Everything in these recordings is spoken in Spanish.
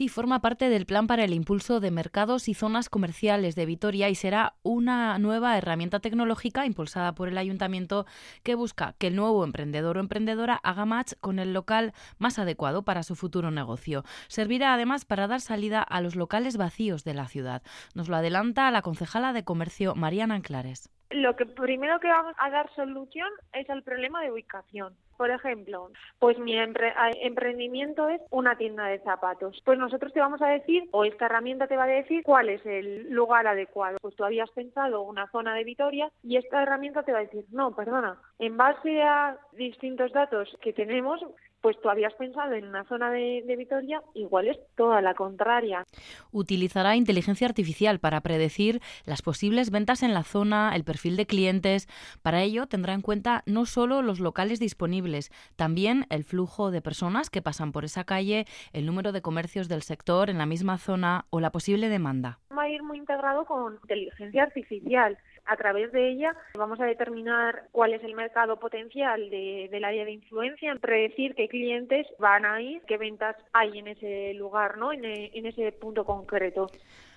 Sí, forma parte del plan para el impulso de mercados y zonas comerciales de Vitoria y será una nueva herramienta tecnológica impulsada por el ayuntamiento que busca que el nuevo emprendedor o emprendedora haga match con el local más adecuado para su futuro negocio. Servirá además para dar salida a los locales vacíos de la ciudad. Nos lo adelanta la concejala de comercio Mariana Anclares. Lo que primero que vamos a dar solución es el problema de ubicación. Por ejemplo, pues mi emprendimiento es una tienda de zapatos. Pues nosotros te vamos a decir, o esta herramienta te va a decir cuál es el lugar adecuado. Pues tú habías pensado una zona de Vitoria y esta herramienta te va a decir, no, perdona, en base a distintos datos que tenemos, pues tú habías pensado en una zona de, Vitoria, igual es toda la contraria. Utilizará inteligencia artificial para predecir las posibles ventas en la zona, el perfil de clientes. Para ello tendrá en cuenta no solo los locales disponibles, también el flujo de personas que pasan por esa calle, el número de comercios del sector en la misma zona o la posible demanda. Ir muy integrado con inteligencia artificial a través de ella vamos a determinar cuál es el mercado potencial de, del área de influencia, predecir qué clientes van a ir, qué ventas hay en ese lugar, ¿no? en, en ese punto concreto.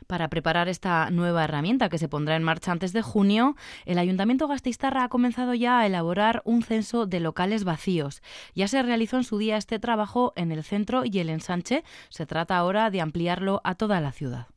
Para preparar esta nueva herramienta que se pondrá en marcha antes de junio, el Ayuntamiento Gasteiztarra ha comenzado ya a elaborar un censo de locales vacíos. Ya se realizó en su día este trabajo en el centro y el ensanche. Se trata ahora de ampliarlo a toda la ciudad.